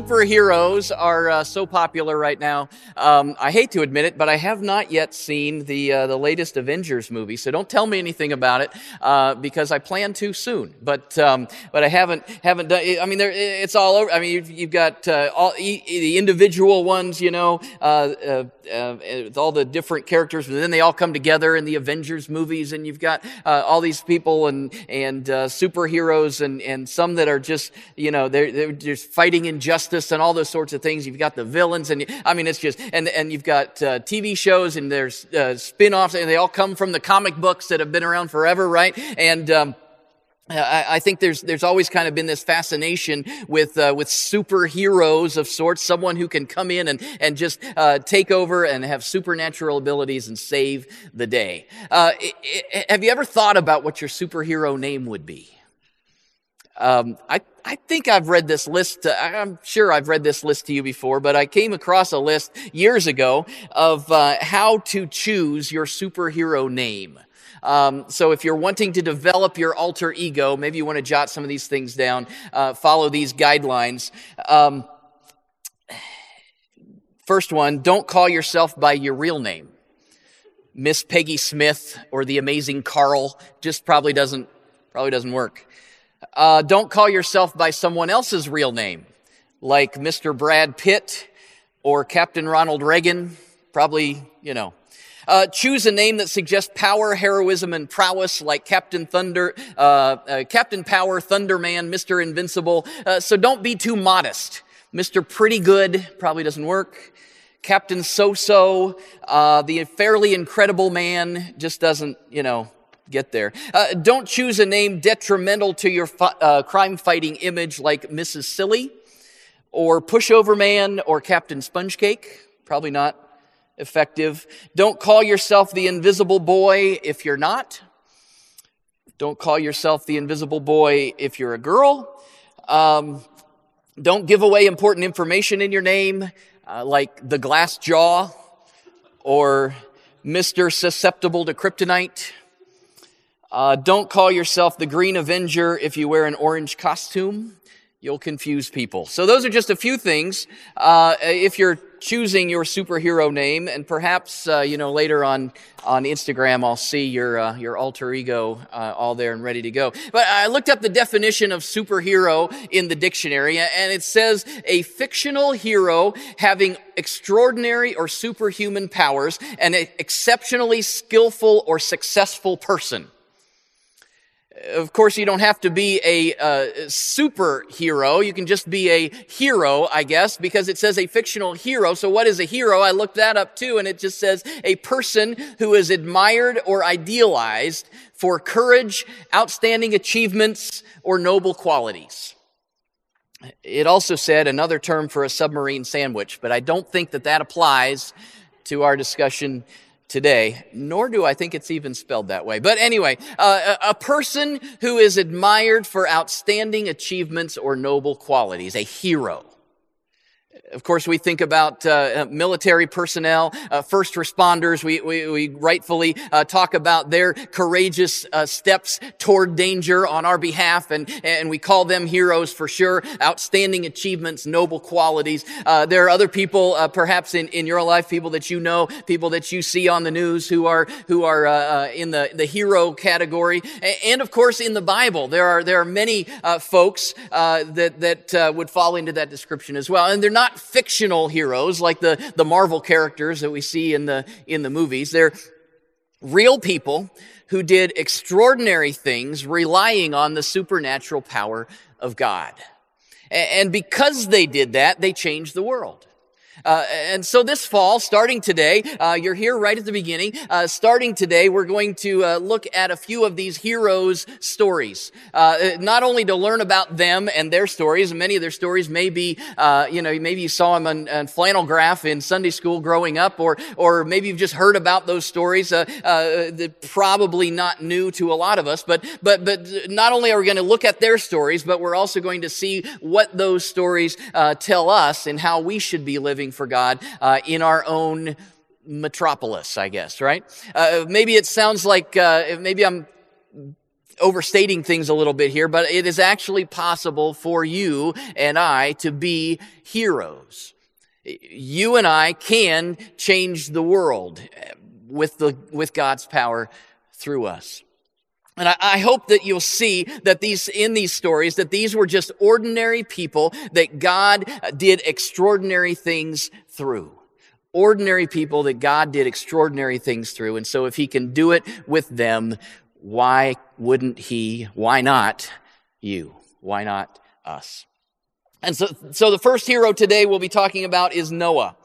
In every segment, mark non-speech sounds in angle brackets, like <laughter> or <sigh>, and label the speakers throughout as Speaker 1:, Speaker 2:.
Speaker 1: superheroes are uh, so popular right now. Um, I hate to admit it, but I have not yet seen the uh, the latest Avengers movie. So don't tell me anything about it uh, because I plan to soon. But um, but I haven't haven't done. I mean, there, it's all over. I mean, you've, you've got uh, all the individual ones, you know, uh, uh, with all the different characters, and then they all come together in the Avengers movies, and you've got all these people and and superheroes, and and some that are just you know they're they're just fighting injustice and all those sorts of things. You've got the villains, and I mean, it's just, and, and you've got uh, TV shows and there's uh, spin offs, and they all come from the comic books that have been around forever, right? And, um, I, think there's there's always kind of been this fascination with uh, with superheroes of sorts, someone who can come in and and just uh, take over and have supernatural abilities and save the day. Uh, it, it, have you ever thought about what your superhero name would be? Um, I, I think I've read this list. Uh, I'm sure I've read this list to you before, but I came across a list years ago of uh, how to choose your superhero name. Um, so if you're wanting to develop your alter ego, maybe you want to jot some of these things down, uh, follow these guidelines. Um, first one, don't call yourself by your real name. Miss Peggy Smith or the amazing Carl just probably doesn't probably doesn't work. Uh, don't call yourself by someone else's real name, like Mr. Brad Pitt or Captain Ronald Reagan. Probably, you know. Uh, choose a name that suggests power, heroism, and prowess, like Captain Thunder, uh, uh Captain Power, Thunderman, Mr. Invincible. Uh, so don't be too modest. Mr. Pretty Good probably doesn't work. Captain So-So, uh, the fairly incredible man just doesn't, you know, get there. Uh, don't choose a name detrimental to your fi- uh, crime fighting image like Mrs. Silly or Pushover Man or Captain Spongecake. Probably not effective. Don't call yourself the invisible boy if you're not. Don't call yourself the invisible boy if you're a girl. Um, don't give away important information in your name, uh, like the glass jaw or Mr. Susceptible to Kryptonite. Uh, don't call yourself the Green Avenger if you wear an orange costume. You'll confuse people. So those are just a few things. Uh, if you're choosing your superhero name, and perhaps uh, you know later on on Instagram, I'll see your uh, your alter ego uh, all there and ready to go. But I looked up the definition of superhero in the dictionary, and it says a fictional hero having extraordinary or superhuman powers, and an exceptionally skillful or successful person. Of course, you don't have to be a superhero. You can just be a hero, I guess, because it says a fictional hero. So, what is a hero? I looked that up too, and it just says a person who is admired or idealized for courage, outstanding achievements, or noble qualities. It also said another term for a submarine sandwich, but I don't think that that applies to our discussion today, nor do I think it's even spelled that way. But anyway, uh, a person who is admired for outstanding achievements or noble qualities, a hero. Of course, we think about uh, military personnel, uh, first responders. We, we, we rightfully uh, talk about their courageous uh, steps toward danger on our behalf, and, and we call them heroes for sure. Outstanding achievements, noble qualities. Uh, there are other people, uh, perhaps in, in your life, people that you know, people that you see on the news who are who are in the, the hero category. And of course, in the Bible, there are there are many folks that that would fall into that description as well, and they're not fictional heroes like the, the Marvel characters that we see in the, in the movies. They're real people who did extraordinary things relying on the supernatural power of God. And because they did that, they changed the world. Uh, and so this fall, starting today, uh, you're here right at the beginning. Uh, starting today, we're going to uh, look at a few of these heroes' stories. Uh, not only to learn about them and their stories, And many of their stories may be, uh, you know, maybe you saw them on, on, flannel graph in Sunday school growing up, or or maybe you've just heard about those stories. that probably not new to a lot of us, but but but not only are we going to look at their stories, but we're also going to see what those stories tell us and how we should be living for God uh, in our own metropolis, I guess, right? Uh, maybe it sounds like, uh, maybe I'm overstating things a little bit here, but it is actually possible for you and I to be heroes. You and I can change the world with the, with God's power through us. And I, I, hope that you'll see that these, in these stories, that these were just ordinary people that God did extraordinary things through. Ordinary people that God did extraordinary things through. And so if He can do it with them, why wouldn't He, why not you? Why not us? And so, so the first hero today we'll be talking about is Noah.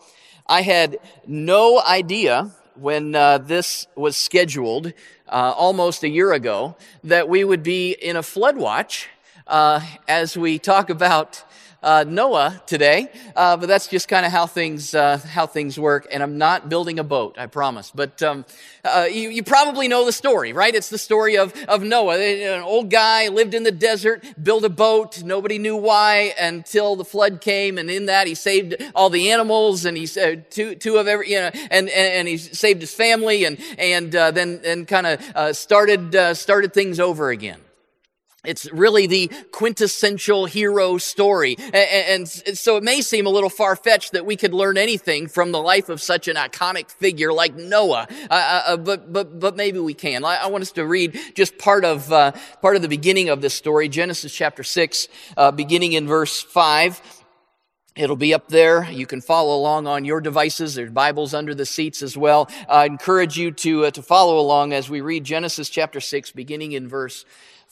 Speaker 1: I had no idea when uh, this was scheduled uh, almost a year ago that we would be in a flood watch uh, as we talk about uh, Noah today, uh, but that's just kind of how things uh, how things work. And I'm not building a boat, I promise. But um, uh, you, you probably know the story, right? It's the story of of Noah, an old guy lived in the desert, built a boat. Nobody knew why until the flood came, and in that he saved all the animals, and he said two two of every you know, and and, and he saved his family, and and uh, then then kind of uh, started started things over again. It's really the quintessential hero story. And, so it may seem a little far fetched that we could learn anything from the life of such an iconic figure like Noah. Uh, uh, uh, but, but, but maybe we can. I, want us to read just part of, uh, part of the beginning of this story, Genesis chapter 6, uh, beginning in verse 5. It'll be up there. You can follow along on your devices. There's Bibles under the seats as well. I encourage you to, to follow along as we read Genesis chapter 6, beginning in verse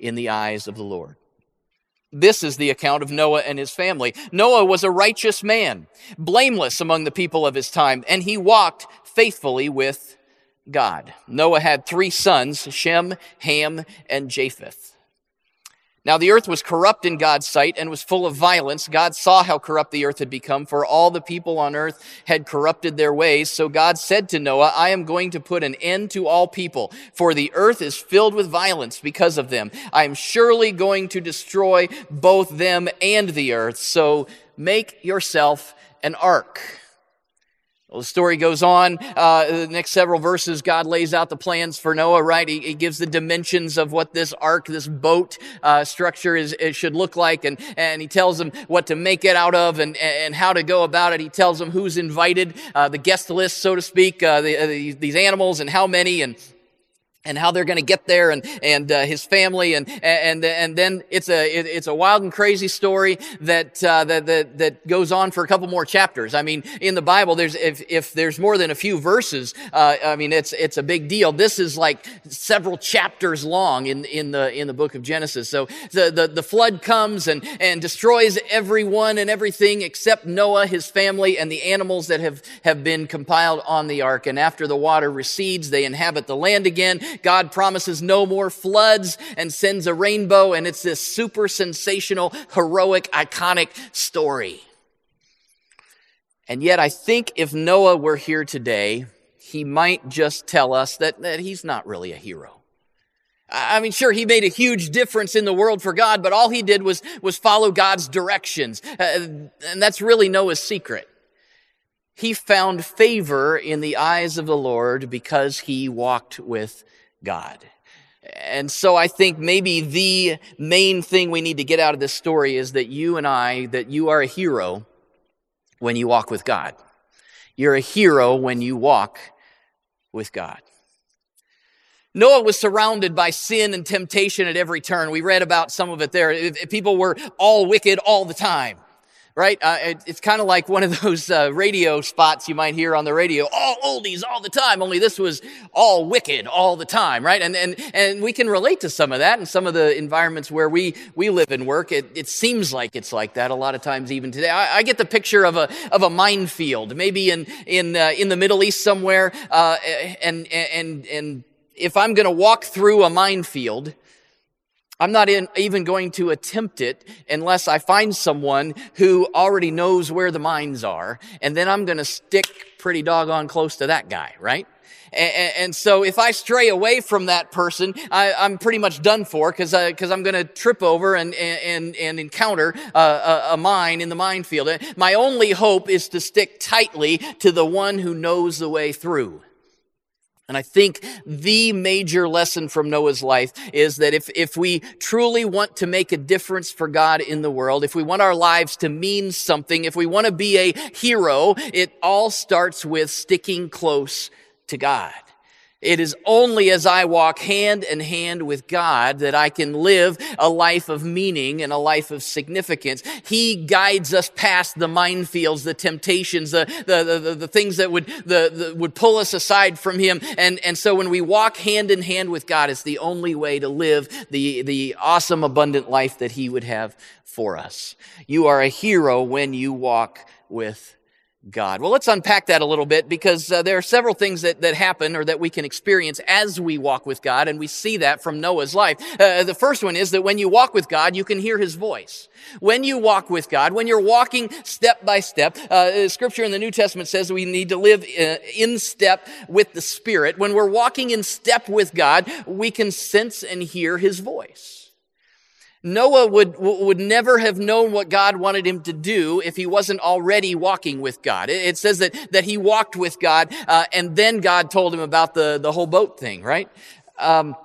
Speaker 1: in the eyes of the Lord. This is the account of Noah and his family. Noah was a righteous man, blameless among the people of his time, and he walked faithfully with God. Noah had three sons, Shem, Ham, and Japheth. Now the earth was corrupt in God's sight and was full of violence. God saw how corrupt the earth had become, for all the people on earth had corrupted their ways. So God said to Noah, I am going to put an end to all people, for the earth is filled with violence because of them. I am surely going to destroy both them and the earth. So make yourself an ark. Well, the story goes on. Uh, the next several verses, God lays out the plans for Noah, right? He, he gives the dimensions of what this ark, this boat uh, structure is, it should look like, and, and he tells them what to make it out of and, and how to go about it. He tells them who's invited, uh, the guest list, so to speak, uh, the, uh, these animals and how many, and and how they're going to get there and and uh, his family and and and then it's a it, it's a wild and crazy story that, uh, that that that goes on for a couple more chapters. I mean, in the Bible, there's if if there's more than a few verses, uh, I mean, it's it's a big deal. This is like several chapters long in in the in the book of Genesis. So the the, the flood comes and and destroys everyone and everything except Noah, his family, and the animals that have have been compiled on the ark. And after the water recedes, they inhabit the land again God promises no more floods and sends a rainbow, and it's this super sensational, heroic, iconic story. And yet, I think if Noah were here today, he might just tell us that, that he's not really a hero. I mean, sure, he made a huge difference in the world for God, but all he did was, was follow God's directions. Uh, and that's really Noah's secret he found favor in the eyes of the Lord because he walked with God. And so I think maybe the main thing we need to get out of this story is that you and I, that you are a hero when you walk with God. You're a hero when you walk with God. Noah was surrounded by sin and temptation at every turn. We read about some of it there. People were all wicked all the time right? Uh, it, it's kind of like one of those uh, radio spots you might hear on the radio, all oldies all the time, only this was all wicked all the time, right? And, and, and we can relate to some of that in some of the environments where we, we live and work. It, it seems like it's like that a lot of times even today. I, I get the picture of a, of a minefield, maybe in, in, uh, in the Middle East somewhere, uh, and, and, and if I'm going to walk through a minefield, I'm not in, even going to attempt it unless I find someone who already knows where the mines are. And then I'm going to stick pretty doggone close to that guy, right? And, and, so if I stray away from that person, I, am pretty much done for because because I'm going to trip over and and and encounter a, a mine in the minefield. My only hope is to stick tightly to the one who knows the way through. And I think the major lesson from Noah's life is that if, if we truly want to make a difference for God in the world, if we want our lives to mean something, if we want to be a hero, it all starts with sticking close to God. It is only as I walk hand in hand with God that I can live a life of meaning and a life of significance. He guides us past the minefields, the temptations, the, the, the, the things that would, the, the, would pull us aside from Him. And, and so when we walk hand in hand with God, it's the only way to live the, the awesome, abundant life that He would have for us. You are a hero when you walk with God. Well, let's unpack that a little bit because uh, there are several things that, that happen or that we can experience as we walk with God, and we see that from Noah's life. Uh, the first one is that when you walk with God, you can hear his voice. When you walk with God, when you're walking step by step, uh, scripture in the New Testament says we need to live uh, in step with the Spirit. When we're walking in step with God, we can sense and hear his voice. Noah would, would never have known what God wanted him to do if he wasn't already walking with God. It, says that, that he walked with God, uh, and then God told him about the, the whole boat thing, right? Um,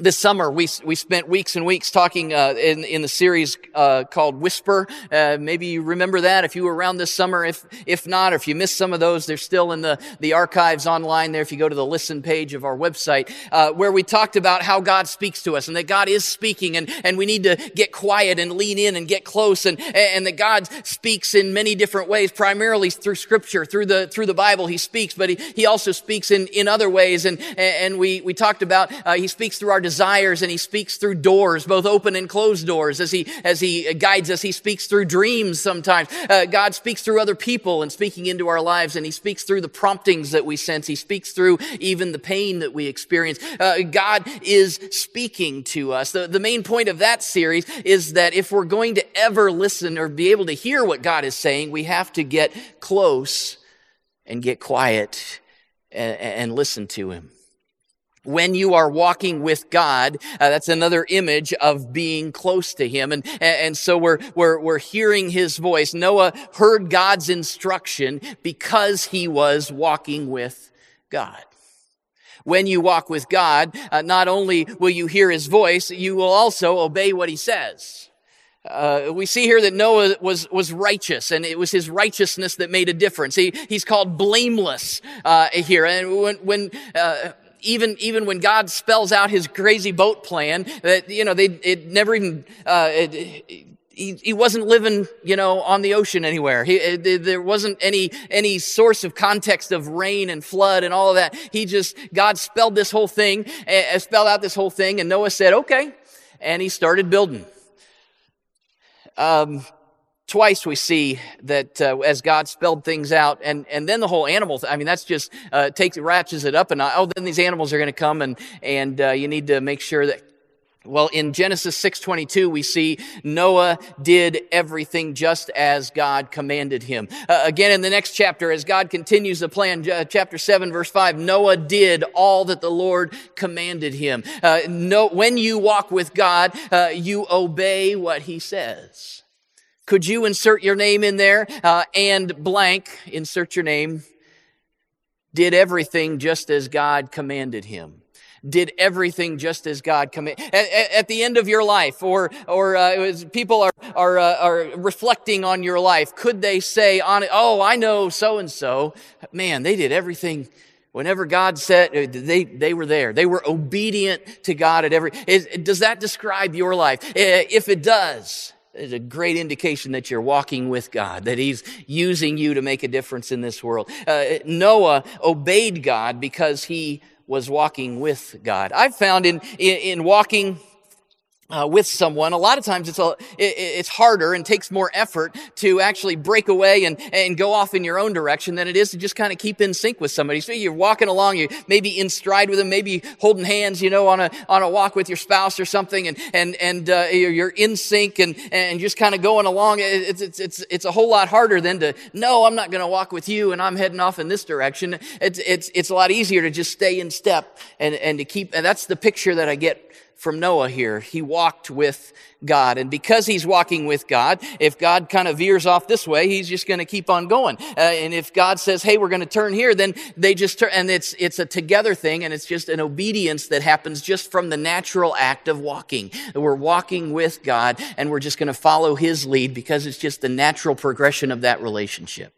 Speaker 1: this summer we, we spent weeks and weeks talking uh, in, in the series uh, called whisper. Uh, maybe you remember that if you were around this summer. If, if not or if you missed some of those they're still in the, the archives online there if you go to the listen page of our website uh, where we talked about how god speaks to us and that god is speaking and, and we need to get quiet and lean in and get close and, and that god speaks in many different ways primarily through scripture through the through the bible he speaks but he, he also speaks in, in other ways and, and we, we talked about uh, he speaks through our desires and he speaks through doors, both open and closed doors. As he, as he guides us, he speaks through dreams sometimes. Uh, God speaks through other people and speaking into our lives and he speaks through the promptings that we sense. He speaks through even the pain that we experience. Uh, God is speaking to us. The, the main point of that series is that if we're going to ever listen or be able to hear what God is saying, we have to get close and get quiet and, and listen to him when you are walking with God, uh, that's another image of being close to Him. And, and so we're, we're, we're hearing His voice. Noah heard God's instruction because he was walking with God. When you walk with God, uh, not only will you hear His voice, you will also obey what He says. Uh, we see here that Noah was, was righteous, and it was his righteousness that made a difference. He, he's called blameless uh, here. And when, when uh, even even when God spells out His crazy boat plan, that you know they it never even uh, it, he, he wasn't living, you know, on the ocean anywhere. He, it, there wasn't any, any source of context of rain and flood and all of that. He just, God spelled this whole thing, uh, spelled out this whole thing, and Noah said, okay. And he started building. Um, twice we see that uh, as God spelled things out, and and then the whole animal. Th- I mean, that's just uh, takes ratchets it up, and oh, then these animals are going to come, and and uh, you need to make sure that. Well, in Genesis 6:22 we see Noah did everything just as God commanded him. Uh, again in the next chapter as God continues the plan uh, chapter 7 verse 5 Noah did all that the Lord commanded him. Uh, no, when you walk with God, uh, you obey what he says. Could you insert your name in there uh, and blank, insert your name, did everything just as God commanded him? Did everything just as God commanded. At, at, the end of your life, or or uh, people are are uh, are reflecting on your life, could they say on it? Oh, I know so and so. Man, they did everything Whenever God said, uh, they, they were there. They were obedient to God at every, is, does that describe your life? If it does, is a great indication that you're walking with God, that He's using you to make a difference in this world. Uh, Noah obeyed God because he was walking with God. I've found in, in, in walking uh, with someone, a lot of times it's a, it, it's harder and takes more effort to actually break away and, and go off in your own direction than it is to just kind of keep in sync with somebody. So you're walking along, you maybe in stride with them, maybe holding hands, you know, on a on a walk with your spouse or something, and and and uh, you're in sync and and just kind of going along. It's it's it's it's a whole lot harder than to no, I'm not going to walk with you, and I'm heading off in this direction. It's it's it's a lot easier to just stay in step and and to keep. And that's the picture that I get from Noah here. He walked with God. And because he's walking with God, if God kind of veers off this way, he's just going to keep on going. Uh, and if God says, hey, we're going to turn here, then they just turn. And it's, it's a together thing and it's just an obedience that happens just from the natural act of walking. We're walking with God and we're just going to follow his lead because it's just the natural progression of that relationship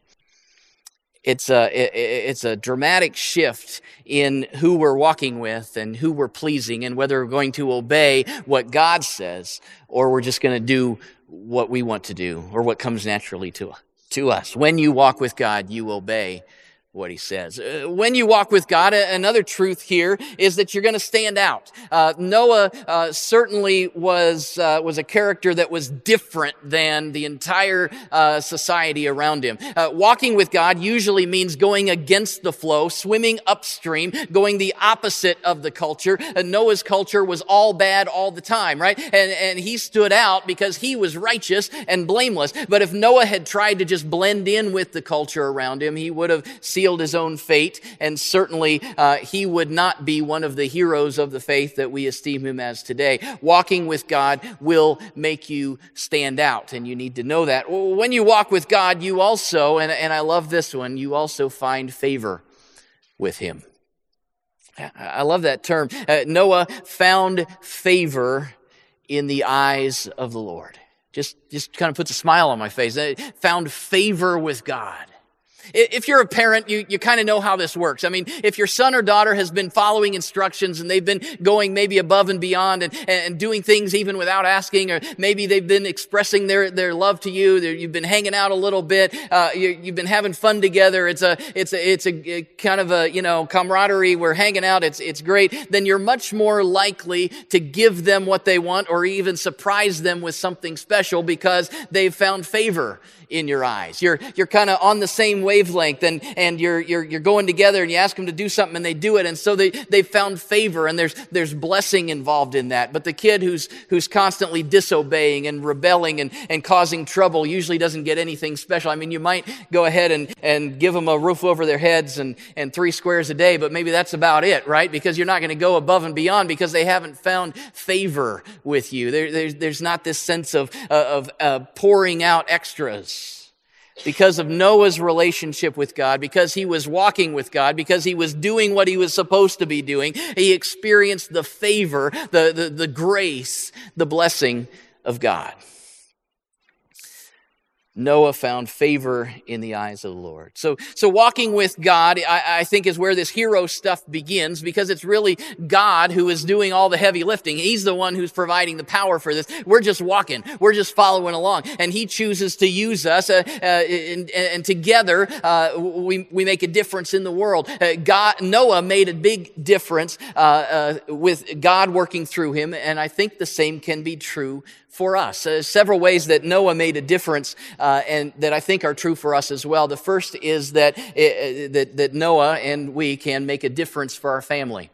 Speaker 1: it's a, it's a dramatic shift in who we're walking with and who we're pleasing and whether we're going to obey what God says or we're just going to do what we want to do or what comes naturally to, to us. When you walk with God, you obey what he says. Uh, when you walk with God, another truth here is that you're going to stand out. Uh, Noah uh, certainly was uh, was a character that was different than the entire uh, society around him. Uh, walking with God usually means going against the flow, swimming upstream, going the opposite of the culture. Noah's culture was all bad all the time, right? And and he stood out because he was righteous and blameless. But if Noah had tried to just blend in with the culture around him, he would have seen sealed his own fate, and certainly uh, he would not be one of the heroes of the faith that we esteem him as today. Walking with God will make you stand out, and you need to know that. When you walk with God, you also, and, and I love this one, you also find favor with him. I love that term. Uh, Noah found favor in the eyes of the Lord. Just, just kind of puts a smile on my face. Uh, found favor with God. If you're a parent, you, you kind of know how this works. I mean, if your son or daughter has been following instructions and they've been going maybe above and beyond and, and doing things even without asking, or maybe they've been expressing their, their love to you, you've been hanging out a little bit, uh, you, have been having fun together, it's a, it's a, it's a, a kind of a, you know, camaraderie, we're hanging out, it's, it's great, then you're much more likely to give them what they want or even surprise them with something special because they've found favor in your eyes. You're, you're kind of on the same wavelength and, and you're, you're, you're going together and you ask them to do something and they do it. And so they, they've found favor and there's, there's blessing involved in that. But the kid who's, who's constantly disobeying and rebelling and, and causing trouble usually doesn't get anything special. I mean, you might go ahead and, and give them a roof over their heads and, and three squares a day, but maybe that's about it, right? Because you're not going to go above and beyond because they haven't found favor with you. There, there's, there's not this sense of, of uh, pouring out extras because of Noah's relationship with God, because he was walking with God, because he was doing what he was supposed to be doing, he experienced the favor, the, the, the grace, the blessing of God. Noah found favor in the eyes of the Lord. So, so walking with God, I, I, think is where this hero stuff begins because it's really God who is doing all the heavy lifting. He's the one who's providing the power for this. We're just walking. We're just following along. And he chooses to use us, uh, uh, and, and, together, uh, we, we make a difference in the world. Uh, God, Noah made a big difference, uh, uh, with God working through him. And I think the same can be true for us. Uh, several ways that Noah made a difference, uh, and that I think are true for us as well. The first is that, uh, that, that Noah and we can make a difference for our family.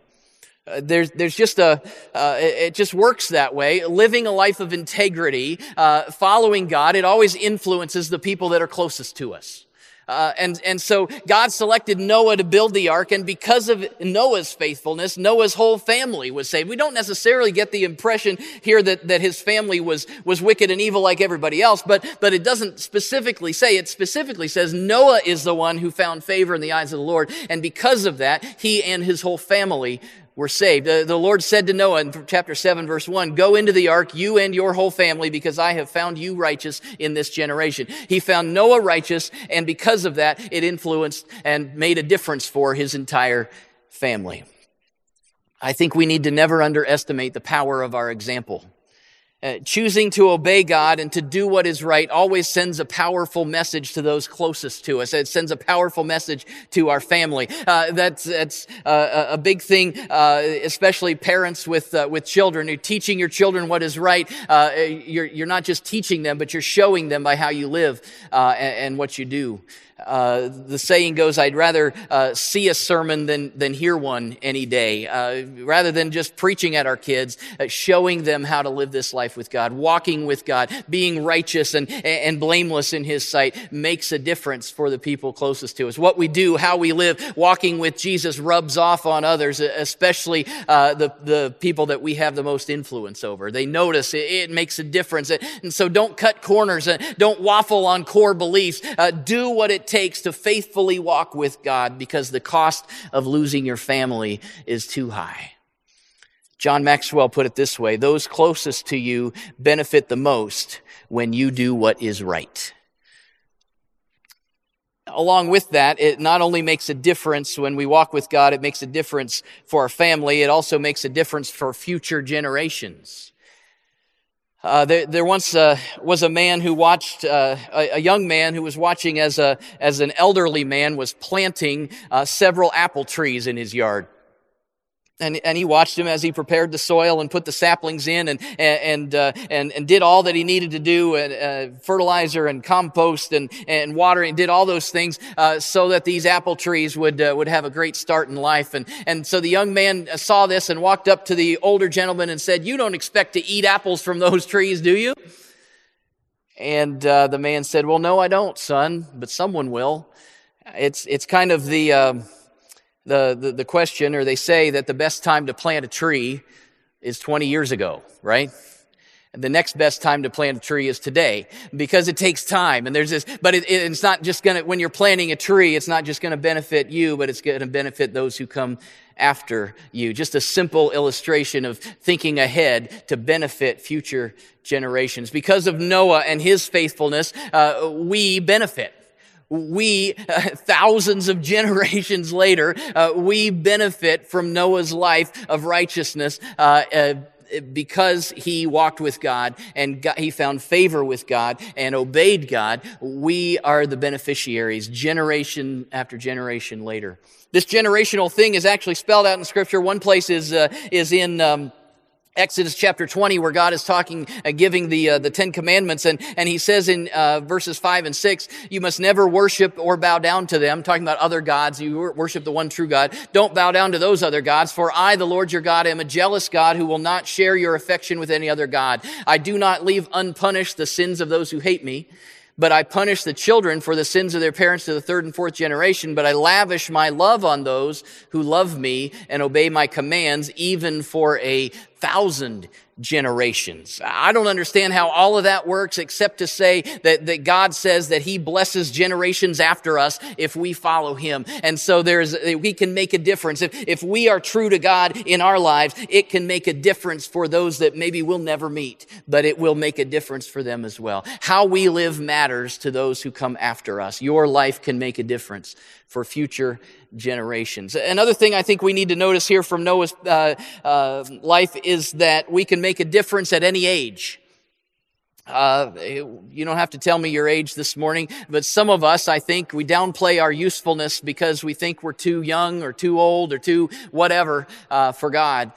Speaker 1: Uh, there's, there's just a, uh, it just works that way. Living a life of integrity, uh, following God, it always influences the people that are closest to us. Uh, and, and so God selected Noah to build the ark, and because of Noah's faithfulness, Noah's whole family was saved. We don't necessarily get the impression here that, that his family was, was wicked and evil like everybody else, but, but it doesn't specifically say, it specifically says Noah is the one who found favor in the eyes of the Lord, and because of that, he and his whole family were saved. The, the Lord said to Noah in chapter 7, verse 1, Go into the ark, you and your whole family, because I have found you righteous in this generation. He found Noah righteous, and because of that, it influenced and made a difference for his entire family. I think we need to never underestimate the power of our example Uh, choosing to obey God and to do what is right always sends a powerful message to those closest to us. It sends a powerful message to our family. Uh, that's that's uh, a big thing, uh, especially parents with uh, with children. You're teaching your children what is right. You're you're not just teaching them, but you're showing them by how you live and, and what you do. Uh, the saying goes, I'd rather uh, see a sermon than, than hear one any day. Uh, rather than just preaching at our kids, uh, showing them how to live this life with God, walking with God, being righteous and, and blameless in His sight makes a difference for the people closest to us. What we do, how we live, walking with Jesus rubs off on others, especially uh, the, the people that we have the most influence over. They notice it, it makes a difference. And so don't cut corners, and don't waffle on core beliefs. do what it takes to faithfully walk with God because the cost of losing your family is too high. John Maxwell put it this way those closest to you benefit the most when you do what is right. Along with that, it not only makes a difference when we walk with God, it makes a difference for our family, it also makes a difference for future generations. Uh, there, there, once uh, was a man who watched uh, a, a, young man who was watching as a as an elderly man was planting uh, several apple trees in his yard. And, and he watched him as he prepared the soil and put the saplings in and, and, uh, and, and did all that he needed to do, and, uh, fertilizer and compost and, and watering, did all those things, uh, so that these apple trees would, uh, would have a great start in life. And, and so the young man saw this and walked up to the older gentleman and said, you don't expect to eat apples from <laughs> those trees, do you? And, uh, the man said, well, no, I don't, son, but someone will. It's, it's kind of the, um, the, the, the question, or they say that the best time to plant a tree is 20 years ago, right? And the next best time to plant a tree is today because it takes time. And there's this, but it, it's not just gonna, when you're planting a tree, it's not just gonna benefit you, but it's gonna benefit those who come after you. Just a simple illustration of thinking ahead to benefit future generations. Because of Noah and his faithfulness, uh, we benefit we, uh, thousands of generations later, uh, we benefit from Noah's life of righteousness. Uh, uh because he walked with God and got, he found favor with God and obeyed God, we are the beneficiaries generation after generation later. This generational thing is actually spelled out in Scripture. One place is uh, is in um, Exodus chapter 20, where God is talking, uh, giving the, uh, the Ten Commandments. And, and he says in uh, verses 5 and 6, you must never worship or bow down to them, talking about other gods. You worship the one true God. Don't bow down to those other gods, for I, the Lord your God, am a jealous God who will not share your affection with any other God. I do not leave unpunished the sins of those who hate me but I punish the children for the sins of their parents to the third and fourth generation, but I lavish my love on those who love me and obey my commands, even for a thousand generations. I don't understand how all of that works except to say that, that God says that He blesses generations after us if we follow Him. And so there's, we can make a difference. If, if we are true to God in our lives, it can make a difference for those that maybe we'll never meet, but it will make a difference for them as well. How we live matters to those who come after us. Your life can make a difference for future generations. Another thing I think we need to notice here from Noah's uh, uh, life is that we can make a difference at any age. Uh, you don't have to tell me your age this morning, but some of us, I think, we downplay our usefulness because we think we're too young or too old or too whatever uh, for God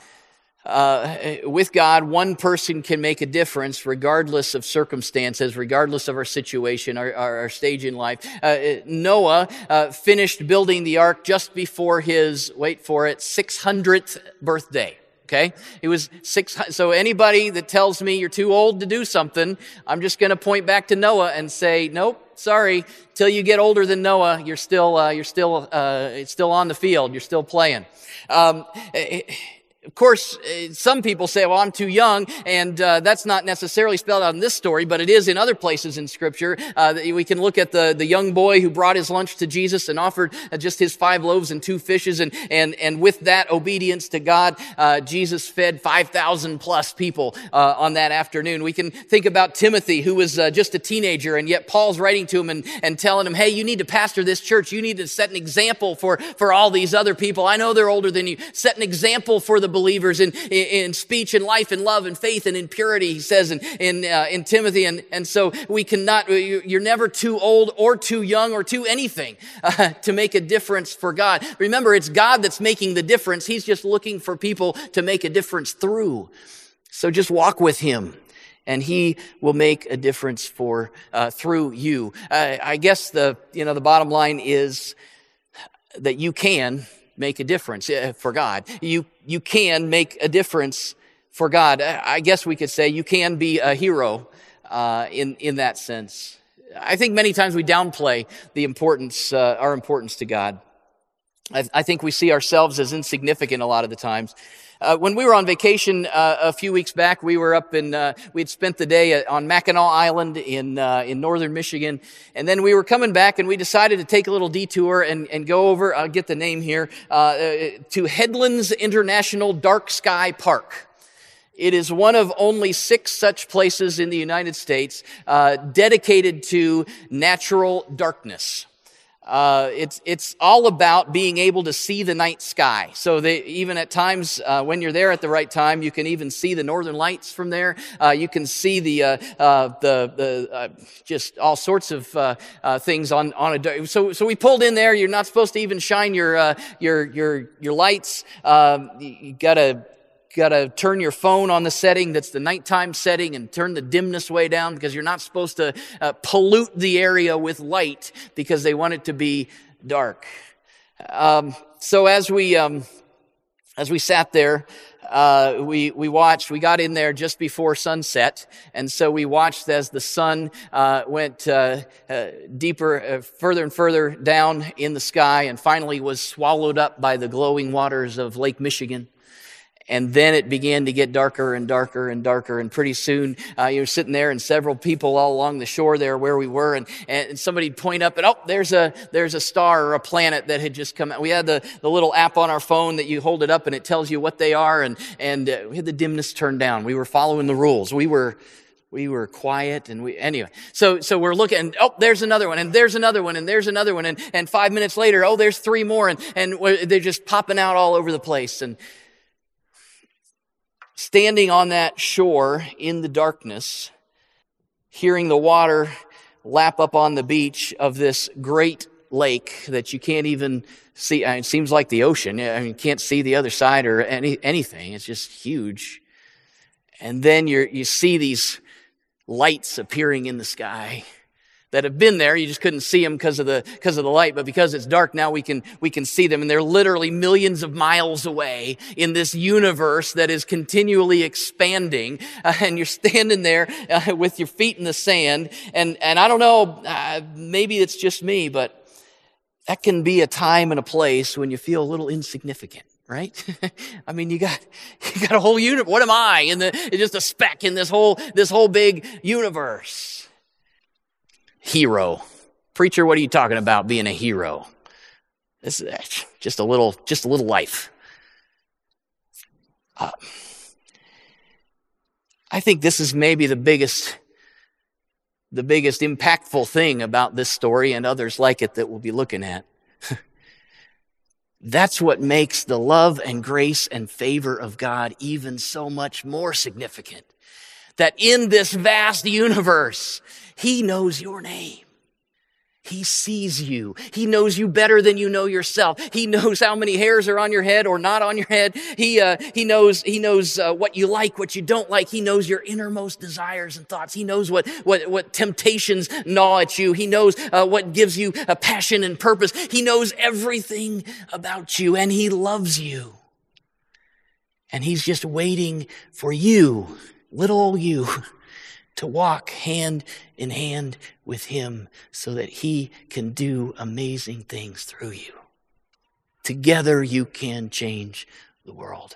Speaker 1: uh, with God, one person can make a difference regardless of circumstances, regardless of our situation, our, our, our stage in life. Uh, Noah uh, finished building the ark just before his, wait for it, 600th birthday. Okay? It was six, so anybody that tells me you're too old to do something, I'm just gonna point back to Noah and say, nope, sorry, till you get older than Noah, you're still, uh, you're still, uh, still on the field, you're still playing. Um, it, of course, uh, some people say, well, I'm too young, and uh, that's not necessarily spelled out in this story, but it is in other places in Scripture. Uh, we can look at the, the young boy who brought his lunch to Jesus and offered uh, just his five loaves and two fishes, and, and, and with that obedience to God, uh, Jesus fed 5,000 plus people uh, on that afternoon. We can think about Timothy, who was just a teenager, and yet Paul's writing to him and, and telling him, hey, you need to pastor this church. You need to set an example for, for all these other people. I know they're older than you. Set an example for the believers in, in, in speech and life and love and faith and in purity, he says in, in, uh, in Timothy. And, and so we cannot, you're never too old or too young or too anything uh, <laughs> to make a difference for God. Remember, it's God that's making the difference. He's just looking for people to make a difference through. So just walk with him and he will make a difference for uh, through you. Uh, I guess the you know the bottom line is that you can make a difference uh, for God. You you can make a difference for God. I guess we could say you can be a hero uh, in in that sense. I think many times we downplay the importance uh, our importance to God. I, I think we see ourselves as insignificant a lot of the times. Uh, when we were on vacation uh, a few weeks back, we were up in, uh, we had spent the day on Mackinac Island in, uh, in northern Michigan. And then we were coming back and we decided to take a little detour and, and go over, I'll get the name here, uh, uh, to Headlands International Dark Sky Park. It is one of only six such places in the United States dedicated to natural darkness. Uh, it's it's all about being able to see the night sky. So they, even at times uh, when you're there at the right time, you can even see the northern lights from there. Uh, you can see the uh, uh, the the just all sorts of things on on a. So so we pulled in there. You're not supposed to even shine your your your your lights. Um, you gotta got to turn your phone on the setting that's the nighttime setting and turn the dimness way down because you're not supposed to uh, pollute the area with light because they want it to be dark. Um, so as we um, as we sat there, uh, we we watched. We got in there just before sunset, and so we watched as the sun uh, went uh, uh deeper, uh, further and further down in the sky, and finally was swallowed up by the glowing waters of Lake Michigan. And then it began to get darker and darker and darker. And pretty soon, uh, you were sitting there and several people all along the shore there where we were. And, and somebody'd point up and, oh, there's a, there's a star or a planet that had just come out. We had the, the little app on our phone that you hold it up and it tells you what they are. And, and uh, we had the dimness turned down. We were following the rules. We were, we were quiet and we anyway so so we're looking and oh there's another one and there's another one and there's another one and and five minutes later oh there's three more and and they're just popping out all over the place and standing on that shore in the darkness, hearing the water lap up on the beach of this great lake that you can't even see. I mean, it seems like the ocean. I mean, you can't see the other side or any, anything. It's just huge. And then you you see these lights appearing in the sky that have been there. You just couldn't see them because of the, because of the light. But because it's dark now, we can, we can see them. And they're literally millions of miles away in this universe that is continually expanding. Uh, <laughs> and you're standing there uh, with your feet in the sand. And, and I don't know, uh, maybe it's just me, but that can be a time and a place when you feel a little insignificant right? <laughs> I mean, you got, <laughs> you got a whole universe. What am I in the, just a speck in this whole, this whole big universe? Hero. Preacher, what are you talking about being a hero? This is just a little, just a little life. Uh, I think this is maybe the biggest, the biggest impactful thing about this story and others like it that we'll be looking at. <laughs> That's what makes the love and grace and favor of God even so much more significant. That in this vast universe, he knows your name. He sees you. He knows you better than you know yourself. He knows how many hairs are on your head or not on your head. He, uh, he knows, he knows uh, what you like, what you don't like. He knows your innermost desires and thoughts. He knows what, what, what temptations gnaw at you. He knows uh, what gives you a passion and purpose. He knows everything about you and he loves you. And he's just waiting for you, little old you, <laughs> to walk hand in hand with Him so that He can do amazing things through you. Together you can change the world.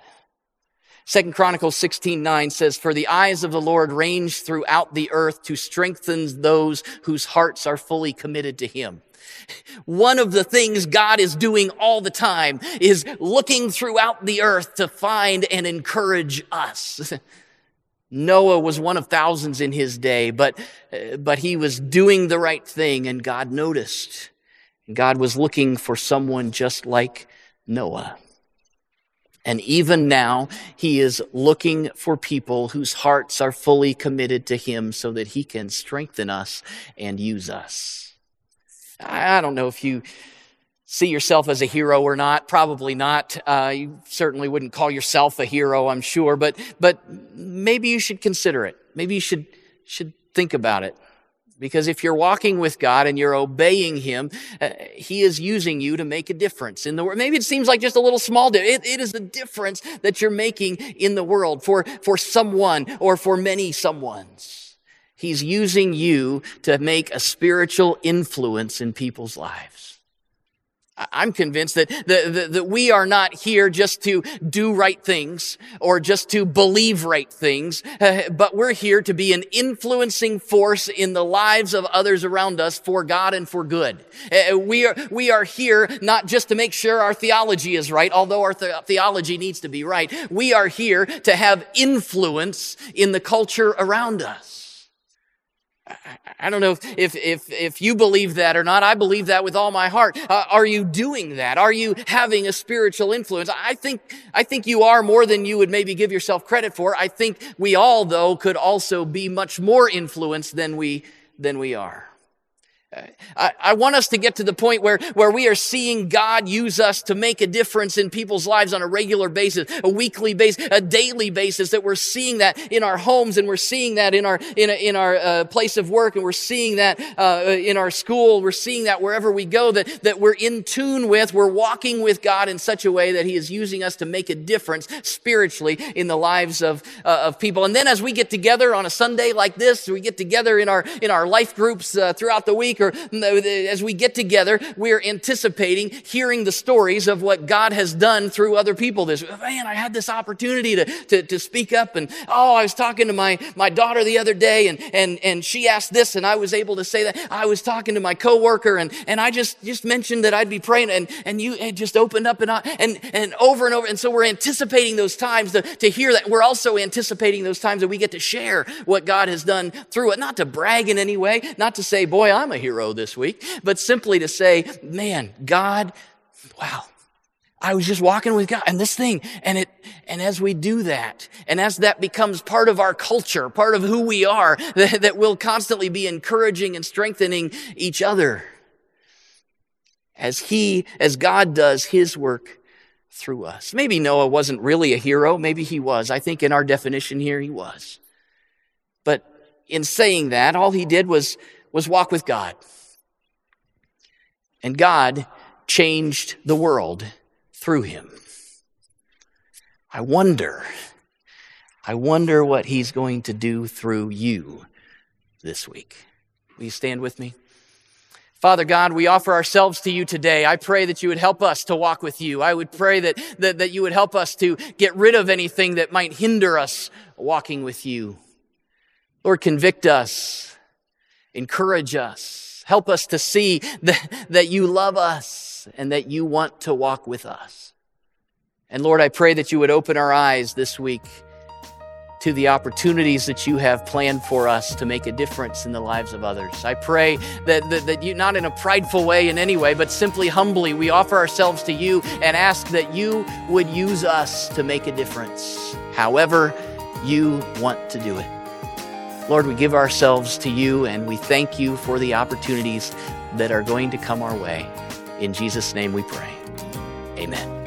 Speaker 1: Second Chronicles 16, 9 says, For the eyes of the Lord range throughout the earth to strengthen those whose hearts are fully committed to Him. <laughs> One of the things God is doing all the time is looking throughout the earth to find and encourage us. <laughs> Noah was one of thousands in his day, but, uh, but he was doing the right thing and God noticed. God was looking for someone just like Noah. And even now, he is looking for people whose hearts are fully committed to him so that he can strengthen us and use us. I don't know if you see yourself as a hero or not. Probably not. Uh, you certainly wouldn't call yourself a hero, I'm sure, but, but maybe you should consider it. Maybe you should, should think about it. Because if you're walking with God and you're obeying Him, uh, He is using you to make a difference in the world. Maybe it seems like just a little small difference. It, it is the difference that you're making in the world for, for someone or for many someones. He's using you to make a spiritual influence in people's lives. I'm convinced that, that, that, we are not here just to do right things or just to believe right things, uh, but we're here to be an influencing force in the lives of others around us for God and for good. Uh, we are, we are here not just to make sure our theology is right, although our th- theology needs to be right. We are here to have influence in the culture around us. I don't know if, if, if, if, you believe that or not. I believe that with all my heart. Uh, are you doing that? Are you having a spiritual influence? I think, I think you are more than you would maybe give yourself credit for. I think we all, though, could also be much more influenced than we, than we are. I, I, want us to get to the point where, where we are seeing God use us to make a difference in people's lives on a regular basis, a weekly basis, a daily basis, that we're seeing that in our homes and we're seeing that in our, in, a, in our uh, place of work and we're seeing that uh, in our school. We're seeing that wherever we go, that, that we're in tune with, we're walking with God in such a way that He is using us to make a difference spiritually in the lives of, uh, of people. And then as we get together on a Sunday like this, we get together in our, in our life groups uh, throughout the week or uh, as we get together, we're anticipating hearing the stories of what God has done through other people. This, man, I had this opportunity to, to, to speak up and, oh, I was talking to my, my daughter the other day and, and, and she asked this and I was able to say that. I was talking to my coworker and, and I just, just mentioned that I'd be praying and, and you just opened up and, and, and over and over. And so we're anticipating those times to, to hear that. We're also anticipating those times that we get to share what God has done through it, not to brag in any way, not to say, boy, I'm a hero this week, but simply to say, man, God, wow, I was just walking with God and this thing. And it, and as we do that, and as that becomes part of our culture, part of who we are, <laughs> that, that we'll constantly be encouraging and strengthening each other as he, as God does his work through us. Maybe Noah wasn't really a hero. Maybe he was. I think in our definition here, he was. But in saying that, all he did was, was walk with God. And God changed the world through him. I wonder, I wonder what he's going to do through you this week. Will you stand with me? Father God, we offer ourselves to you today. I pray that you would help us to walk with you. I would pray that, that, that you would help us to get rid of anything that might hinder us walking with you. Lord, convict us, encourage us, Help us to see <laughs> that, that you love us and that you want to walk with us. And Lord, I pray that you would open our eyes this week to the opportunities that you have planned for us to make a difference in the lives of others. I pray that, that, that, you, not in a prideful way in any way, but simply humbly, we offer ourselves to you and ask that you would use us to make a difference, however you want to do it. Lord, we give ourselves to you and we thank you for the opportunities that are going to come our way. In Jesus' name we pray. Amen.